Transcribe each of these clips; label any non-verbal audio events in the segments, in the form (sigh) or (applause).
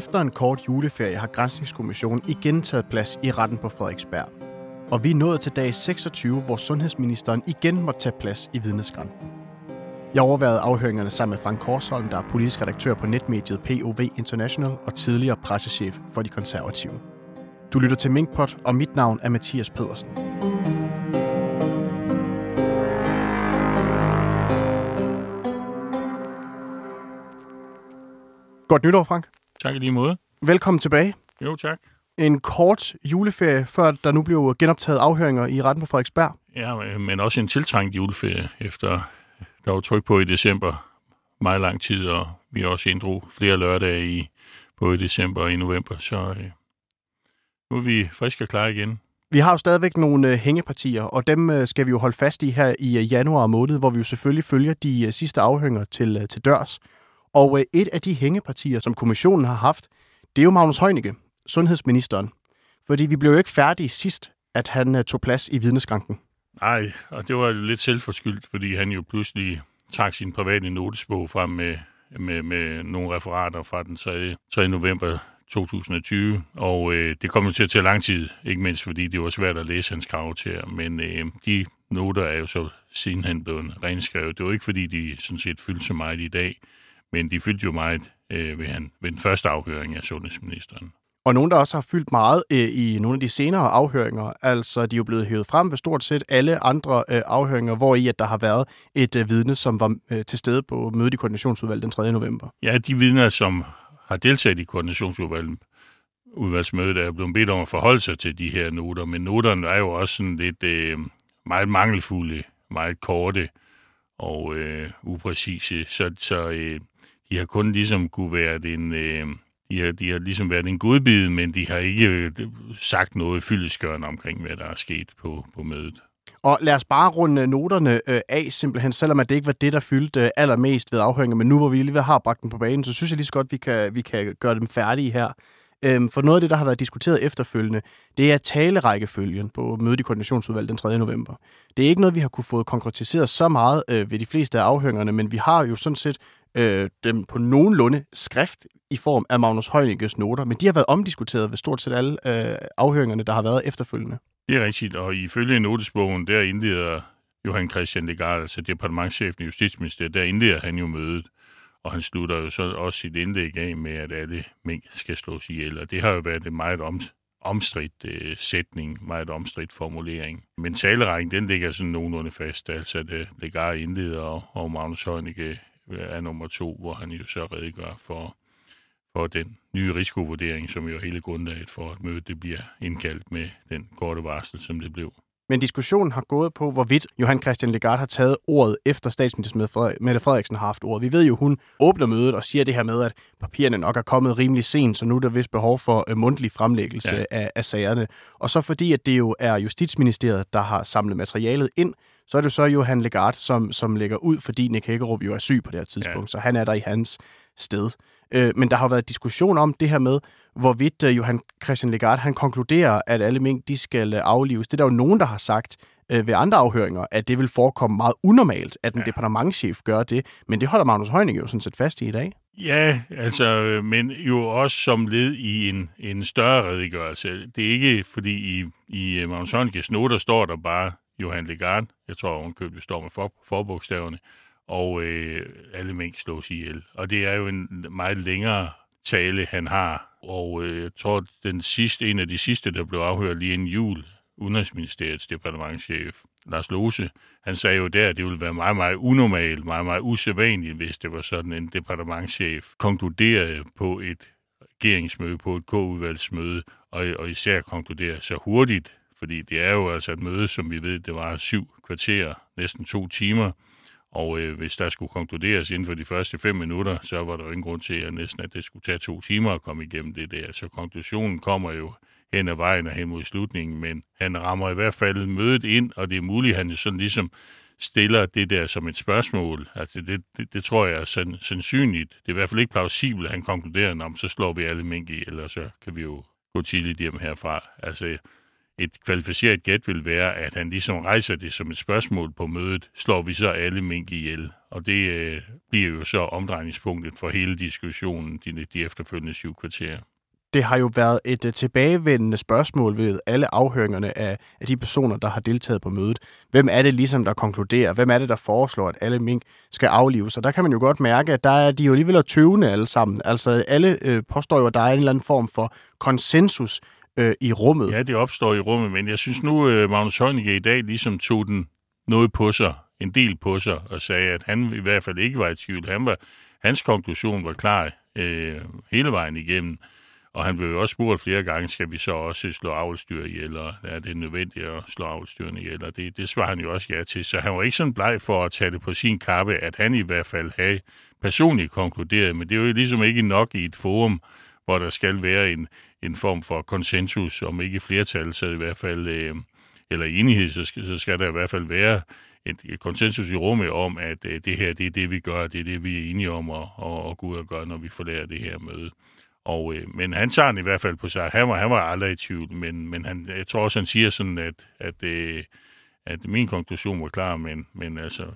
Efter en kort juleferie har Grænsningskommissionen igen taget plads i retten på Frederiksberg. Og vi er nået til dag 26, hvor sundhedsministeren igen må tage plads i vidneskranten. Jeg overvejede afhøringerne sammen med Frank Korsholm, der er politisk redaktør på netmediet POV International og tidligere pressechef for de konservative. Du lytter til Minkpot, og mit navn er Mathias Pedersen. Godt nytår, Frank. Tak i lige måde. Velkommen tilbage. Jo, tak. En kort juleferie, før der nu blev genoptaget afhøringer i retten på Frederiksberg. Ja, men også en tiltrængt juleferie, efter der var tryk på i december meget lang tid, og vi også inddrog flere lørdage i både i december og i november, så øh, nu er vi friske og klar igen. Vi har jo stadigvæk nogle øh, hængepartier, og dem øh, skal vi jo holde fast i her i øh, januar måned, hvor vi jo selvfølgelig følger de øh, sidste afhøringer til, øh, til dørs. Og øh, et af de hængepartier, som kommissionen har haft, det er jo Magnus Heunicke, sundhedsministeren. Fordi vi blev jo ikke færdige sidst, at han øh, tog plads i vidneskranken. Nej, og det var jo lidt selvforskyldt, fordi han jo pludselig trak sin private notesbog frem med, med, med nogle referater fra den 3. 3. november 2020, og øh, det kom jo til at tage lang tid, ikke mindst fordi det var svært at læse hans karakter, men øh, de noter er jo så sidenhen blevet renskrevet. Det var ikke fordi, de sådan set fyldte så meget i dag, men de fyldte jo meget øh, ved, han, ved den første afhøring af sundhedsministeren. Og nogen, der også har fyldt meget øh, i nogle af de senere afhøringer, altså de er jo blevet hævet frem ved stort set alle andre øh, afhøringer, hvor i at der har været et øh, vidne, som var øh, til stede på mødet i koordinationsudvalget den 3. november. Ja, de vidner, som har deltaget i koordinationsudvalget, udvalgsmødet, er blevet bedt om at forholde sig til de her noter, men noterne er jo også sådan lidt øh, meget mangelfulde, meget korte og øh, upræcise, så, så øh, de har kun ligesom kunne være en... Øh, de har, de har ligesom været en godbid, men de har ikke øh, sagt noget fyldeskørende omkring, hvad der er sket på, på mødet. Og lad os bare runde noterne øh, af, simpelthen, selvom at det ikke var det, der fyldte øh, allermest ved afhøringen, men nu hvor vi lige har bragt dem på banen, så synes jeg lige så godt, vi kan, vi kan gøre dem færdige her. Øhm, for noget af det, der har været diskuteret efterfølgende, det er talerækkefølgen på mødet i koordinationsudvalget den 3. november. Det er ikke noget, vi har kunne få konkretiseret så meget øh, ved de fleste af afhøringerne, men vi har jo sådan set øh, dem på nogenlunde skrift i form af Magnus Heunickes noter, men de har været omdiskuteret ved stort set alle øh, afhøringerne, der har været efterfølgende. Det er rigtigt, og ifølge notesbogen, der indleder Johan Christian Legard, altså departementchefen i Justitsministeriet, der indleder han jo mødet, og han slutter jo så også sit indlæg af med, at alle mink skal slås ihjel, og det har jo været en meget om, omstridt øh, sætning, meget omstridt formulering. Men talerækken, den ligger sådan nogenlunde fast, altså at øh, Legard indleder, og, og Magnus Heunicke er nummer to, hvor han jo så redegør for, for den nye risikovurdering, som jo er hele grundlaget for, at mødet det bliver indkaldt med den korte varsel, som det blev. Men diskussionen har gået på, hvorvidt Johan Christian Legard har taget ordet efter statsminister Mette Frederiksen har haft ordet. Vi ved jo, hun åbner mødet og siger det her med, at papirerne nok er kommet rimelig sent, så nu er der vist behov for uh, mundtlig fremlæggelse ja. af, af sagerne. Og så fordi, at det jo er Justitsministeriet, der har samlet materialet ind, så er det så Johan Legard, som, som lægger ud, fordi Nick Hækkerup jo er syg på det her tidspunkt, ja. så han er der i hans sted. Øh, men der har været diskussion om det her med, hvorvidt uh, Johan Christian Legard, han konkluderer, at alle mink, de skal uh, aflives. Det er der jo nogen, der har sagt uh, ved andre afhøringer, at det vil forekomme meget unormalt, at en ja. departementchef gør det. Men det holder Magnus Heunicke jo sådan set fast i i dag. Ja, altså, men jo også som led i en, en større redegørelse. Det er ikke, fordi i, i Magnus Heunickes noter står der bare Johan Legard, jeg tror ovenkøbet, det står med for, forbogstaverne, og øh, alle mink slås ihjel. Og det er jo en meget længere tale, han har. Og øh, jeg tror, den sidste, en af de sidste, der blev afhørt lige inden jul, Udenrigsministeriets departementchef, Lars Lose, han sagde jo der, at det ville være meget, meget unormalt, meget, meget usædvanligt, hvis det var sådan en departementchef konkluderede på et regeringsmøde, på et K-udvalgsmøde, og, og især konkluderede så hurtigt, fordi det er jo altså et møde, som vi ved, det var syv kvarter, næsten to timer, og øh, hvis der skulle konkluderes inden for de første fem minutter, så var der jo ingen grund til, at næsten at det skulle tage to timer at komme igennem det der. Så konklusionen kommer jo hen ad vejen og hen mod slutningen, men han rammer i hvert fald mødet ind, og det er muligt, at han sådan ligesom stiller det der som et spørgsmål. Altså det, det, det tror jeg er sandsynligt. Det er i hvert fald ikke plausibelt, at han konkluderer, om så slår vi alle mink i, eller så kan vi jo gå tidligt hjem herfra. Altså et kvalificeret gæt vil være, at han ligesom rejser det som et spørgsmål på mødet, slår vi så alle mink ihjel? Og det øh, bliver jo så omdrejningspunktet for hele diskussionen de, de efterfølgende syv kvarterer det har jo været et øh, tilbagevendende spørgsmål ved alle afhøringerne af, af de personer, der har deltaget på mødet. Hvem er det ligesom, der konkluderer? Hvem er det, der foreslår, at alle mink skal aflives? Og der kan man jo godt mærke, at der er de jo alligevel tøvende alle sammen. Altså alle øh, påstår jo, at der er en eller anden form for konsensus øh, i rummet. Ja, det opstår i rummet, men jeg synes nu, øh, Magnus Heunicke i dag ligesom tog den noget på sig, en del på sig, og sagde, at han i hvert fald ikke var i tvivl. Han var, hans konklusion var klar øh, hele vejen igennem. Og han blev jo også spurgt flere gange, skal vi så også slå avlstyr i, eller er det nødvendigt at slå avlstyrene i, eller det, det svarer han jo også ja til. Så han var ikke sådan bleg for at tage det på sin kappe, at han i hvert fald havde personligt konkluderet, men det er jo ligesom ikke nok i et forum, hvor der skal være en, en form for konsensus, om ikke flertal, så i hvert fald, øh, eller enighed, så skal, så skal der i hvert fald være et, et konsensus i rummet om, at øh, det her, det er det, vi gør, det er det, vi er enige om at, at, at gå ud og gøre, når vi forlærer det her møde. Og, øh, men han tager den i hvert fald på sig. Han var, han var aldrig i tvivl, men, men han, jeg tror også, han siger sådan, at, at, øh, at min konklusion var klar, men, men altså,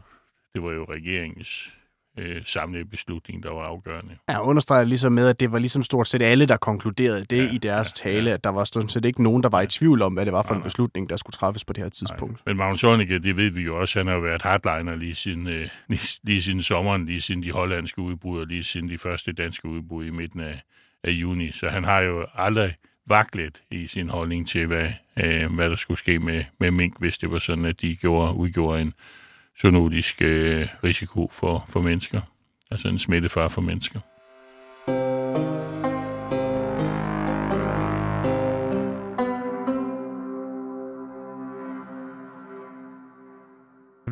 det var jo regeringens øh, samlede beslutning, der var afgørende. Jeg understreger ligesom med, at det var ligesom stort set alle, der konkluderede det ja, i deres ja, tale, ja. at der var stort set ikke nogen, der var i tvivl om, hvad det var for nej, en beslutning, der skulle træffes på det her tidspunkt. Nej. Men Magnus Heunicke, det ved vi jo også, han har været hardliner lige siden, øh, lige, lige siden sommeren, lige siden de hollandske udbrud, og lige siden de første danske udbrud i midten af, af juni. Så han har jo aldrig vaklet i sin holdning til, hvad, øh, hvad der skulle ske med, med mink, hvis det var sådan, at de gjorde, udgjorde en zoonotisk øh, risiko for, for mennesker. Altså en smittefar for mennesker.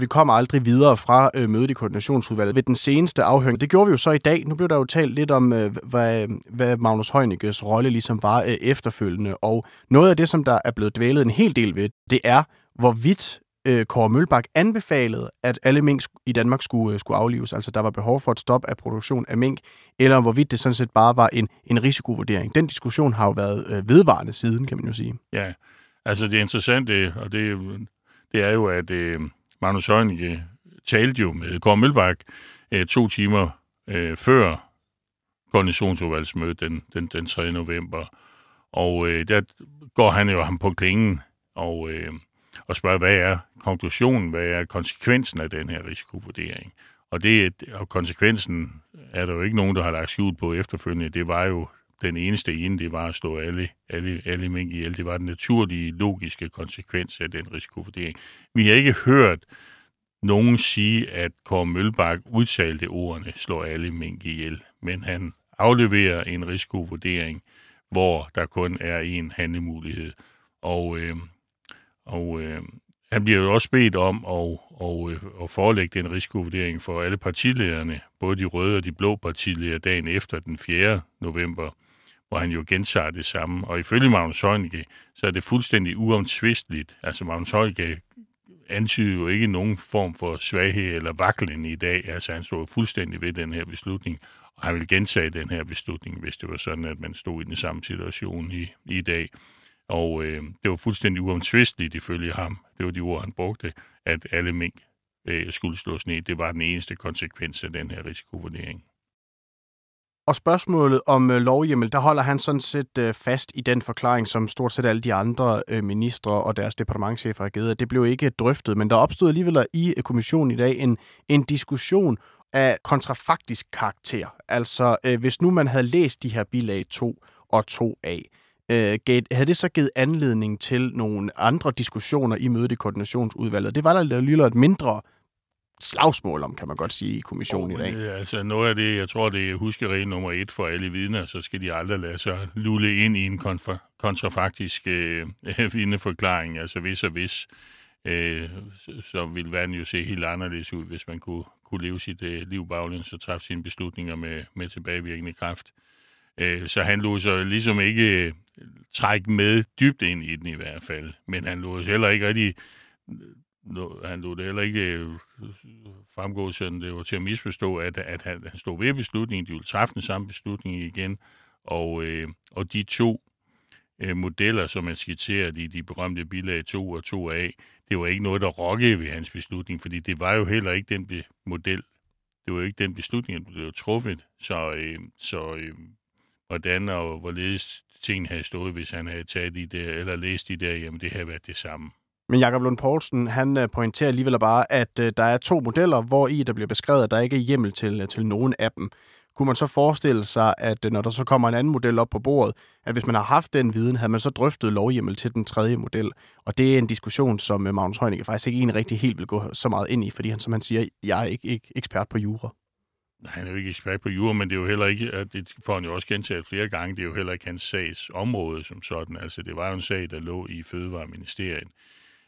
vi kommer aldrig videre fra øh, mødet i koordinationsudvalget ved den seneste afhøring. Det gjorde vi jo så i dag. Nu blev der jo talt lidt om, øh, hvad, hvad Magnus Heunickes rolle ligesom var øh, efterfølgende. Og noget af det, som der er blevet dvælet en hel del ved, det er, hvorvidt øh, Kåre Mølbak anbefalede, at alle mink i Danmark skulle, øh, skulle aflives. Altså, der var behov for et stop af produktion af mink, eller hvorvidt det sådan set bare var en, en risikovurdering. Den diskussion har jo været øh, vedvarende siden, kan man jo sige. Ja, altså det interessante, og det, det er jo, at øh, Magnus Heunicke talte jo med Kåre Mølbak øh, to timer øh, før koordinationsudvalgsmødet den, den, den 3. november. Og øh, der går han jo ham på klingen og, øh, og spørge, hvad er konklusionen, hvad er konsekvensen af den her risikovurdering? Og, det, og konsekvensen er der jo ikke nogen, der har lagt skjul på efterfølgende. Det var jo den eneste ene, det var at slå alle, alle, alle mink ihjel. Det var den naturlige, logiske konsekvens af den risikovurdering. Vi har ikke hørt nogen sige, at Kåre Mølbak udtalte ordene, slår alle mink ihjel. Men han afleverer en risikovurdering, hvor der kun er en handlemulighed. Og, øh, og øh, han bliver jo også bedt om at, at, øh, at forelægge den risikovurdering for alle partilederne, både de røde og de blå partiledere, dagen efter den 4. november hvor han jo gentager det samme. Og ifølge Magnus Heunicke, så er det fuldstændig uomtvisteligt. Altså Magnus Heunicke antyder jo ikke nogen form for svaghed eller vaklen i dag. Altså han stod fuldstændig ved den her beslutning, og han vil gentage den her beslutning, hvis det var sådan, at man stod i den samme situation i, i dag. Og øh, det var fuldstændig uomtvisteligt ifølge ham, det var de ord, han brugte, at alle mink øh, skulle slås ned. Det var den eneste konsekvens af den her risikovurdering. Og spørgsmålet om øh, lovhjemmel, der holder han sådan set øh, fast i den forklaring, som stort set alle de andre øh, ministre og deres departementchefer har givet. Det blev ikke drøftet, men der opstod alligevel i øh, kommissionen i dag en, en diskussion af kontrafaktisk karakter. Altså, øh, hvis nu man havde læst de her bilag 2 og 2a, øh, havde det så givet anledning til nogle andre diskussioner i mødet i koordinationsudvalget? Det var der lige et mindre slagsmål om, kan man godt sige, i kommissionen oh, i dag. Ja, altså noget af det, jeg tror, det er huskeregel nummer et for alle vidner, så skal de aldrig lade sig lulle ind i en kontra, kontrafaktisk øh, (laughs) vidneforklaring, altså hvis og hvis, øh, så vil verden jo se helt anderledes ud, hvis man kunne, kunne leve sit øh, liv baglæns og træffe sine beslutninger med, med tilbagevirkende kraft. Øh, så han lod sig ligesom ikke øh, trække med dybt ind i den i hvert fald, men han lå heller ikke rigtig øh, han lod det heller ikke øh, fremgå, sådan det var til at misforstå, at, at han, han stod ved beslutningen, de ville træffe den samme beslutning igen, og, øh, og de to øh, modeller, som er skitseret i de berømte bilag 2 og 2A, det var ikke noget, der rokkede ved hans beslutning, fordi det var jo heller ikke den be- model, det var jo ikke den beslutning, der blev truffet. Så, øh, så øh, hvordan og hvorledes tingene havde stået, hvis han havde taget de der, eller læst de der, jamen det havde været det samme. Men Jakob Lund Poulsen, han øh, pointerer alligevel bare, at øh, der er to modeller, hvor i der bliver beskrevet, at der ikke er hjemmel til, øh, til nogen af dem. Kunne man så forestille sig, at når der så kommer en anden model op på bordet, at hvis man har haft den viden, havde man så drøftet lovhjemmel til den tredje model? Og det er en diskussion, som Magnus Heunicke faktisk ikke egentlig rigtig helt vil gå så meget ind i, fordi han, som han siger, jeg er ikke, ikke ekspert på jura. Nej, han er jo ikke ekspert på jura, men det er jo heller ikke, at det får han jo også gentaget flere gange, det er jo heller ikke hans sags område som sådan. Altså, det var jo en sag, der lå i Fødevareministeriet.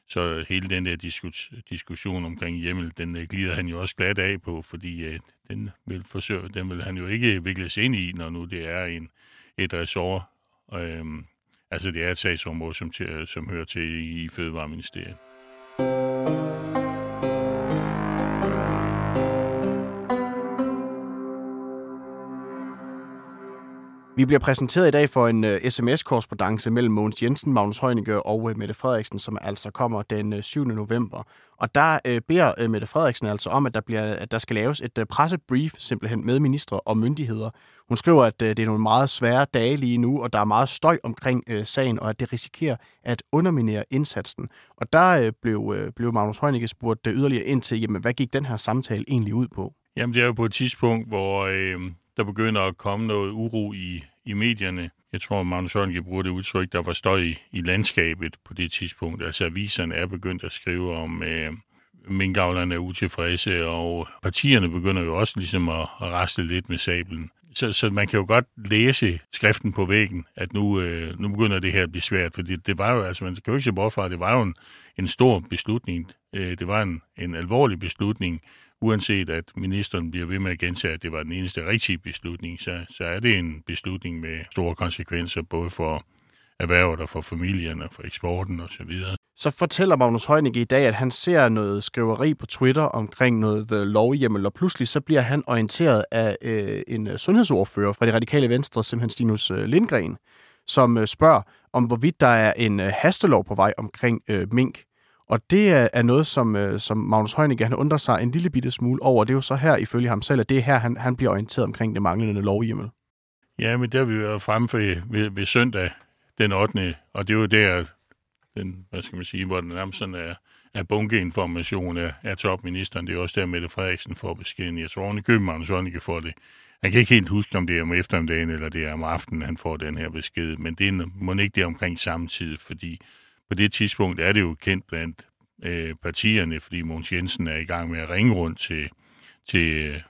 Så hele den der diskus, diskussion omkring hjemmel, den øh, glider han jo også glat af på, fordi øh, den, vil forsøge, den vil han jo ikke vikles ind i, når nu det er en, et ressort. Øh, altså det er et sagsområde, som, til, øh, som hører til i Fødevareministeriet. Vi bliver præsenteret i dag for en øh, uh, sms-korrespondence mellem Mogens Jensen, Magnus Heunicke og uh, Mette Frederiksen, som altså kommer den øh, uh, 7. november. Og der uh, beder uh, Mette Frederiksen altså om, at der, bliver, at der skal laves et uh, pressebrief simpelthen med ministre og myndigheder. Hun skriver, at uh, det er nogle meget svære dage lige nu, og der er meget støj omkring uh, sagen, og at det risikerer at underminere indsatsen. Og der uh, blev, uh, blev Magnus Heunicke spurgt uh, yderligere ind til, jamen, hvad gik den her samtale egentlig ud på? Jamen, det er jo på et tidspunkt, hvor... Øh der begynder at komme noget uro i, i medierne. Jeg tror, Magnus Hørnke bruger det udtryk, der var støj i, i landskabet på det tidspunkt. Altså aviserne er begyndt at skrive om, øh, minkavlerne er utilfredse, og partierne begynder jo også ligesom at, at rasle lidt med sablen. Så, så man kan jo godt læse skriften på væggen, at nu, øh, nu begynder det her at blive svært, fordi det var jo, altså man kan jo ikke se bort fra, at det var jo en, en stor beslutning. Øh, det var en, en alvorlig beslutning, uanset at ministeren bliver ved med at gentage, at det var den eneste rigtige beslutning, så, så er det en beslutning med store konsekvenser, både for erhvervet og for familien og for eksporten osv. Så, så fortæller Magnus Heunicke i dag, at han ser noget skriveri på Twitter omkring noget øh, lovhjemmel, og pludselig så bliver han orienteret af øh, en øh, sundhedsordfører fra det radikale venstre, simpelthen Stinus øh, Lindgren, som øh, spørger om, hvorvidt der er en øh, hastelov på vej omkring øh, mink. Og det er, noget, som, øh, som Magnus Heunicke han undrer sig en lille bitte smule over. Det er jo så her, ifølge ham selv, at det er her, han, han bliver orienteret omkring det manglende lovhjemmel. Ja, men der har vi været fremme for ved, ved søndag den 8. Og det er jo der, den, hvad skal man sige, hvor den nærmest sådan er, er bunkeinformation af, af topministeren. Det er også der, Mette Frederiksen får beskeden. Jeg tror, at Magnus Heunicke får det. Han kan ikke helt huske, om det er om eftermiddagen eller det er om aftenen, han får den her besked. Men det er, må ikke det er omkring samme tid, fordi på det tidspunkt er det jo kendt blandt øh, partierne, fordi Mogens Jensen er i gang med at ringe rundt til, til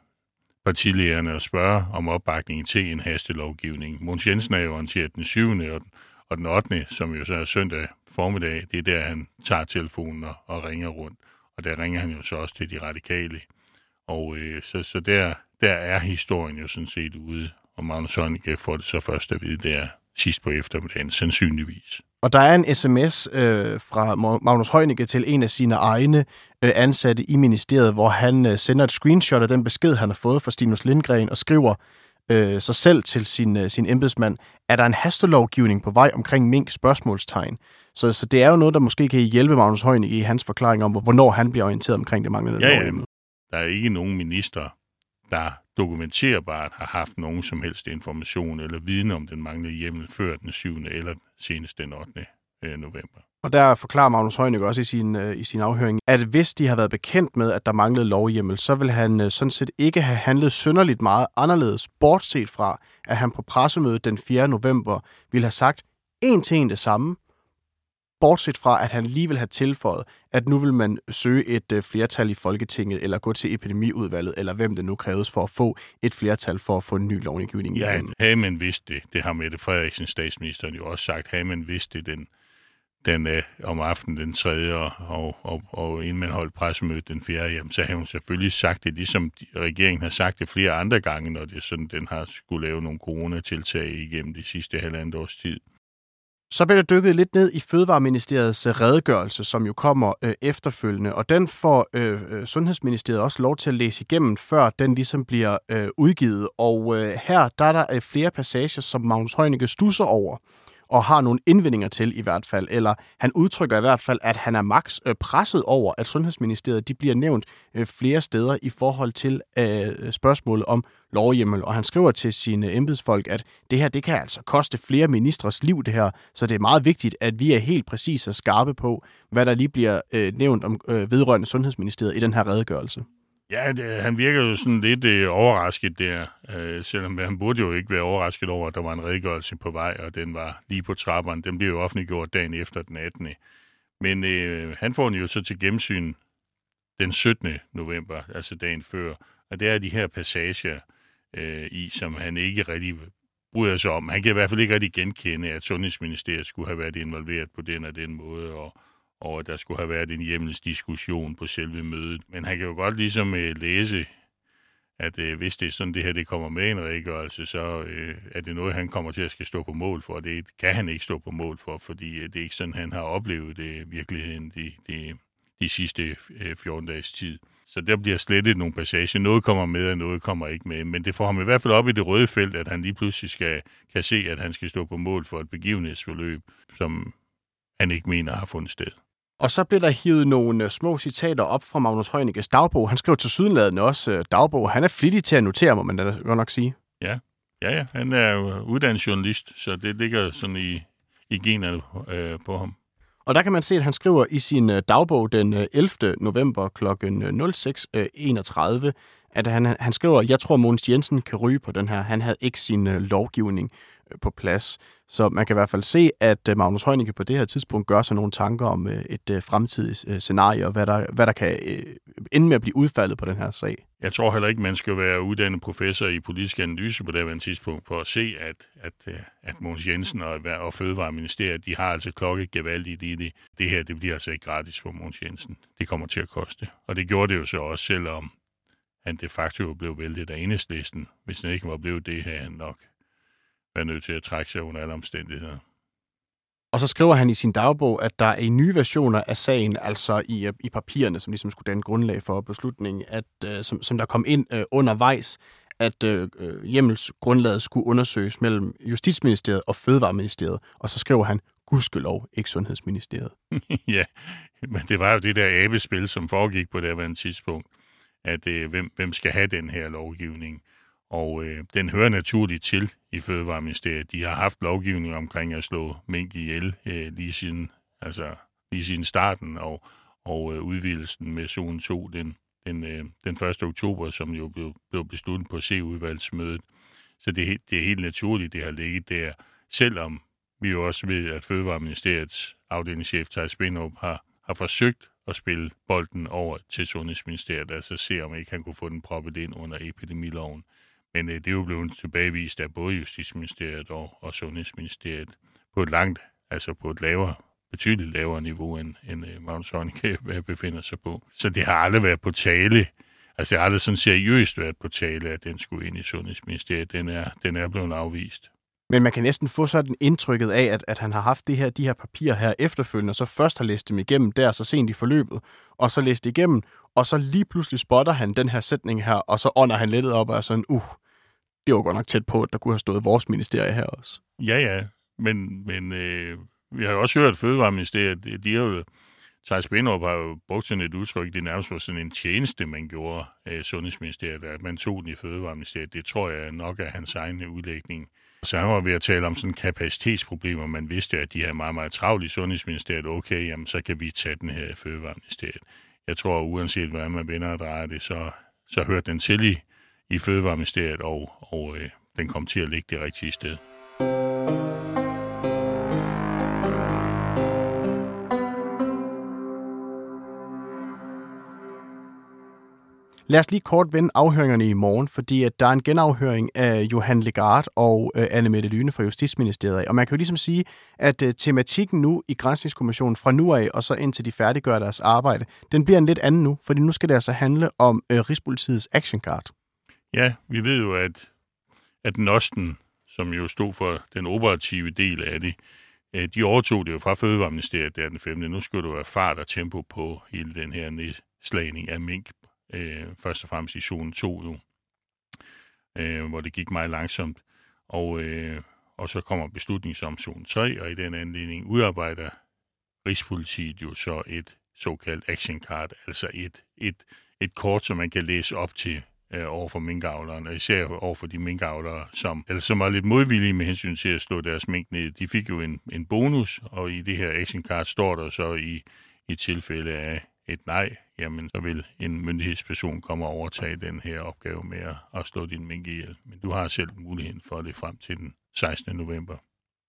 partilægerne partilederne og spørge om opbakning til en hastelovgivning. Mogens Jensen er jo orienteret den 7. og den, og den 8., som jo så er søndag formiddag, det er der, han tager telefonen og, og ringer rundt. Og der ringer han jo så også til de radikale. Og øh, så, så der, der er historien jo sådan set ude, og Magnus Heunicke får det så først at vide der sidst på eftermiddagen, sandsynligvis. Og der er en sms øh, fra Magnus Heunicke til en af sine egne øh, ansatte i ministeriet, hvor han øh, sender et screenshot af den besked, han har fået fra Stinus Lindgren, og skriver øh, sig selv til sin, øh, sin embedsmand, er der en hastelovgivning på vej omkring mink spørgsmålstegn. Så, så det er jo noget, der måske kan hjælpe Magnus Heunicke i hans forklaring om, hvornår han bliver orienteret omkring det manglende ja, ja. Der er ikke nogen minister, der dokumenterbart har haft nogen som helst information eller viden om den manglende hjemmel før den 7. eller senest den 8. Øh, november. Og der forklarer Magnus Heunicke også i sin, øh, i sin afhøring, at hvis de har været bekendt med, at der manglede lovhjemmel, så vil han øh, sådan set ikke have handlet synderligt meget anderledes, bortset fra, at han på pressemødet den 4. november ville have sagt en ting det samme, bortset fra, at han lige vil have tilføjet, at nu vil man søge et øh, flertal i Folketinget, eller gå til epidemiudvalget, eller hvem det nu kræves for at få et flertal for at få en ny lovgivning. Ja, havde man vidst det, det har Mette Frederiksen, statsministeren, jo også sagt, havde man vidst det den, den øh, om aftenen den 3. Og, og, og, og inden man holdt pressemødet den 4. Jamen, så har hun selvfølgelig sagt det, ligesom regeringen har sagt det flere andre gange, når det sådan, den har skulle lave nogle coronatiltag igennem de sidste halvandet års tid. Så bliver der dykket lidt ned i Fødevareministeriets øh, redegørelse, som jo kommer øh, efterfølgende, og den får øh, øh, Sundhedsministeriet også lov til at læse igennem, før den ligesom bliver øh, udgivet. Og øh, her der er der øh, flere passager, som Magnus Heunicke stusser over og har nogle indvendinger til i hvert fald, eller han udtrykker i hvert fald, at han er max øh, presset over, at Sundhedsministeriet de bliver nævnt øh, flere steder i forhold til øh, spørgsmålet om lovhjemmel, og han skriver til sine embedsfolk, at det her det kan altså koste flere ministres liv, det her, så det er meget vigtigt, at vi er helt præcise og skarpe på, hvad der lige bliver øh, nævnt om øh, vedrørende Sundhedsministeriet i den her redegørelse. Ja, det, han virker jo sådan lidt øh, overrasket der, øh, selvom han burde jo ikke være overrasket over, at der var en redegørelse på vej, og den var lige på trapperne. Den blev jo offentliggjort dagen efter den 18. Men øh, han får den jo så til gennemsyn den 17. november, altså dagen før. Og det er de her passager øh, i, som han ikke rigtig bryder sig om. Han kan i hvert fald ikke rigtig genkende, at Sundhedsministeriet skulle have været involveret på den og den måde, og og at der skulle have været en hjemmelsdiskussion på selve mødet. Men han kan jo godt ligesom øh, læse, at øh, hvis det er sådan, det her det kommer med en redegørelse, så øh, er det noget, han kommer til at skal stå på mål for. Det kan han ikke stå på mål for, fordi øh, det er ikke sådan, han har oplevet det i virkeligheden de, de, de sidste øh, 14 dages tid. Så der bliver slettet nogle passager. Noget kommer med, og noget kommer ikke med. Men det får ham i hvert fald op i det røde felt, at han lige pludselig skal, kan se, at han skal stå på mål for et begivenhedsforløb, som han ikke mener har fundet sted. Og så blev der hivet nogle øh, små citater op fra Magnus Heunicke's dagbog. Han skrev til sydenladende også øh, dagbog. Han er flittig til at notere, må man da godt nok sige. Ja, ja, ja. Han er jo uddannet journalist, så det ligger sådan i, i generne øh, på ham. Og der kan man se, at han skriver i sin øh, dagbog den 11. november kl. 06.31, at han, han skriver, jeg tror, Mogens Jensen kan ryge på den her. Han havde ikke sin øh, lovgivning øh, på plads. Så man kan i hvert fald se, at øh, Magnus Heunicke på det her tidspunkt gør sig nogle tanker om øh, et øh, fremtidigt øh, scenarie, og hvad der, hvad der kan ende med at blive udfaldet på den her sag. Jeg tror heller ikke, man skal være uddannet professor i politisk analyse på det her tidspunkt for at se, at, at, at Mogens Jensen og, og Fødevareministeriet, de har altså klokket gevaldigt i det. Det her, det bliver altså ikke gratis for Mogens Jensen. Det kommer til at koste. Og det gjorde det jo så også, selvom han de facto blev væltet af enhedslisten. Hvis han ikke var blevet det, havde han nok være nødt til at trække sig under alle omstændigheder. Og så skriver han i sin dagbog, at der er nye versioner af sagen, altså i, i papirerne, som ligesom skulle danne grundlag for beslutningen, at, uh, som, som der kom ind uh, undervejs, at uh, hjemmelsgrundlaget skulle undersøges mellem Justitsministeriet og Fødevareministeriet. Og så skriver han, gudskelov, ikke Sundhedsministeriet. (laughs) ja, men det var jo det der abespil, som foregik på det her tidspunkt, at øh, hvem, hvem skal have den her lovgivning. Og øh, den hører naturligt til i Fødevareministeriet. De har haft lovgivning omkring at slå mink ihjel øh, lige siden, altså lige siden starten og, og øh, udvidelsen med zone 2 den, den, øh, den 1. oktober, som jo blev, blev besluttet på C-udvalgsmødet. Så det, det er helt naturligt, det har ligget der, selvom vi jo også ved, at Fødevareministeriets afdelingschef Thijs Spindrup har, har forsøgt at spille bolden over til Sundhedsministeriet, altså se om ikke han kunne få den proppet ind under epidemiloven. Men øh, det er jo blevet tilbagevist af både Justitsministeriet og, og Sundhedsministeriet på et langt, altså på et lavere, betydeligt lavere niveau, end, end øh, Magnus Heunicke øh, befinder sig på. Så det har aldrig været på tale, altså det har aldrig sådan seriøst været på tale, at den skulle ind i Sundhedsministeriet. Den er, den er blevet afvist. Men man kan næsten få sådan indtrykket af, at, at han har haft det her, de her papirer her efterfølgende, og så først har læst dem igennem der så sent i forløbet, og så læst igennem, og så lige pludselig spotter han den her sætning her, og så ånder han lettet op og er sådan, uh, det var godt nok tæt på, at der kunne have stået vores ministerie her også. Ja, ja, men, men øh, vi har jo også hørt, at Fødevareministeriet, de har jo, Thijs Benrup har jo brugt sådan et udtryk, det nærmest var sådan en tjeneste, man gjorde af Sundhedsministeriet, at man tog den i Fødevareministeriet. Det tror jeg nok er hans egen udlægning. Så han var ved at tale om sådan kapacitetsproblemer. Man vidste, at de er meget, meget travlt i Sundhedsministeriet. Okay, jamen så kan vi tage den her i Fødevareministeriet. Jeg tror, uanset hvad man vender og drejer det, så, så hørte den til i i Fødevareministeriet, og, og øh, den kom til at ligge det rigtige sted. Lad os lige kort vende afhøringerne i morgen, fordi at der er en genafhøring af Johan Legard og øh, Anne Mette Lyne fra Justitsministeriet. Og man kan jo ligesom sige, at øh, tematikken nu i Grænsningskommissionen fra nu af, og så indtil de færdiggør deres arbejde, den bliver en lidt anden nu, fordi nu skal det altså handle om øh, Rigspolitiets action card. Ja, vi ved jo, at, at Nosten, som jo stod for den operative del af det, øh, de overtog det jo fra Fødevareministeriet der den 5. Nu skulle du være fart og tempo på hele den her nedslagning af mink, øh, først og fremmest i zone 2 jo, øh, hvor det gik meget langsomt. Og, øh, og så kommer beslutningen som zone 3, og i den anledning udarbejder Rigspolitiet jo så et såkaldt action card, altså et, et, et kort, som man kan læse op til øh, over for minkavlerne, og især over for de minkavlere, som, eller som var lidt modvillige med hensyn til at slå deres mink ned. De fik jo en, en bonus, og i det her action card står der så i, i tilfælde af et nej, jamen så vil en myndighedsperson komme og overtage den her opgave med at, at slå din mink ihjel. Men du har selv muligheden for det frem til den 16. november.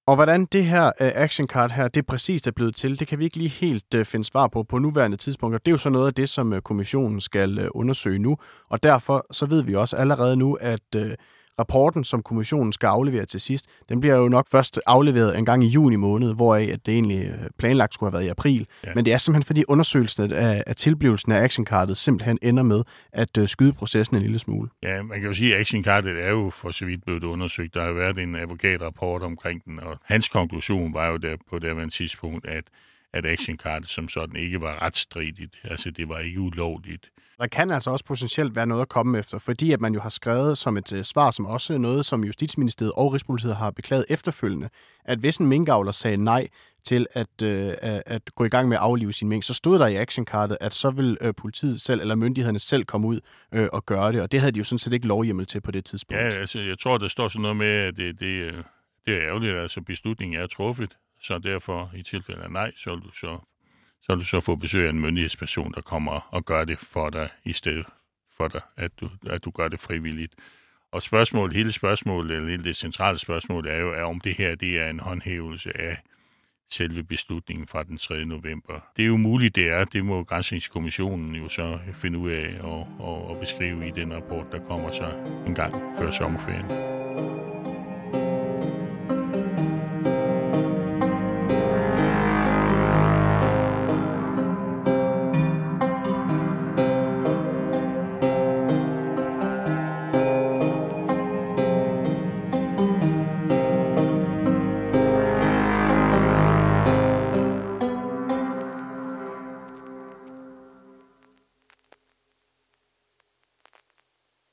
Og hvordan det her uh, action card her, det præcist er blevet til, det kan vi ikke lige helt uh, finde svar på på nuværende tidspunkt. Og det er jo så noget af det, som uh, kommissionen skal uh, undersøge nu. Og derfor så ved vi også allerede nu, at uh, rapporten, som kommissionen skal aflevere til sidst, den bliver jo nok først afleveret en gang i juni måned, hvoraf at det egentlig planlagt skulle have været i april. Ja. Men det er simpelthen fordi undersøgelsen af, af tilblivelsen af actioncardet simpelthen ender med at uh, skyde processen en lille smule. Ja, man kan jo sige, at actioncardet er jo for så vidt blevet undersøgt. Der har været en advokatrapport omkring den, og hans konklusion var jo der på det tidspunkt, at at actioncardet som sådan ikke var retsstridigt. Altså, det var ikke ulovligt. Der kan altså også potentielt være noget at komme efter, fordi at man jo har skrevet som et øh, svar, som også er noget, som Justitsministeriet og Rigspolitiet har beklaget efterfølgende, at hvis en minkavler sagde nej til at, øh, at gå i gang med at aflive sin mink, så stod der i actionkartet, at så vil øh, politiet selv eller myndighederne selv komme ud øh, og gøre det, og det havde de jo sådan set ikke lovhjemmel til på det tidspunkt. Ja, altså jeg tror, der står sådan noget med, at det, det, øh, det er ærgerligt, altså beslutningen er truffet, så derfor i tilfælde af nej, så vil du så, så, vil du så få besøg af en myndighedsperson, der kommer og gør det for dig, i stedet for dig, at du, at du gør det frivilligt. Og spørgsmålet, hele spørgsmålet, eller hele det centrale spørgsmål, er jo, er, om det her det er en håndhævelse af selve beslutningen fra den 3. november. Det er jo muligt, det er. Det må Grænsningskommissionen jo så finde ud af og, og, og beskrive i den rapport, der kommer så en gang før sommerferien.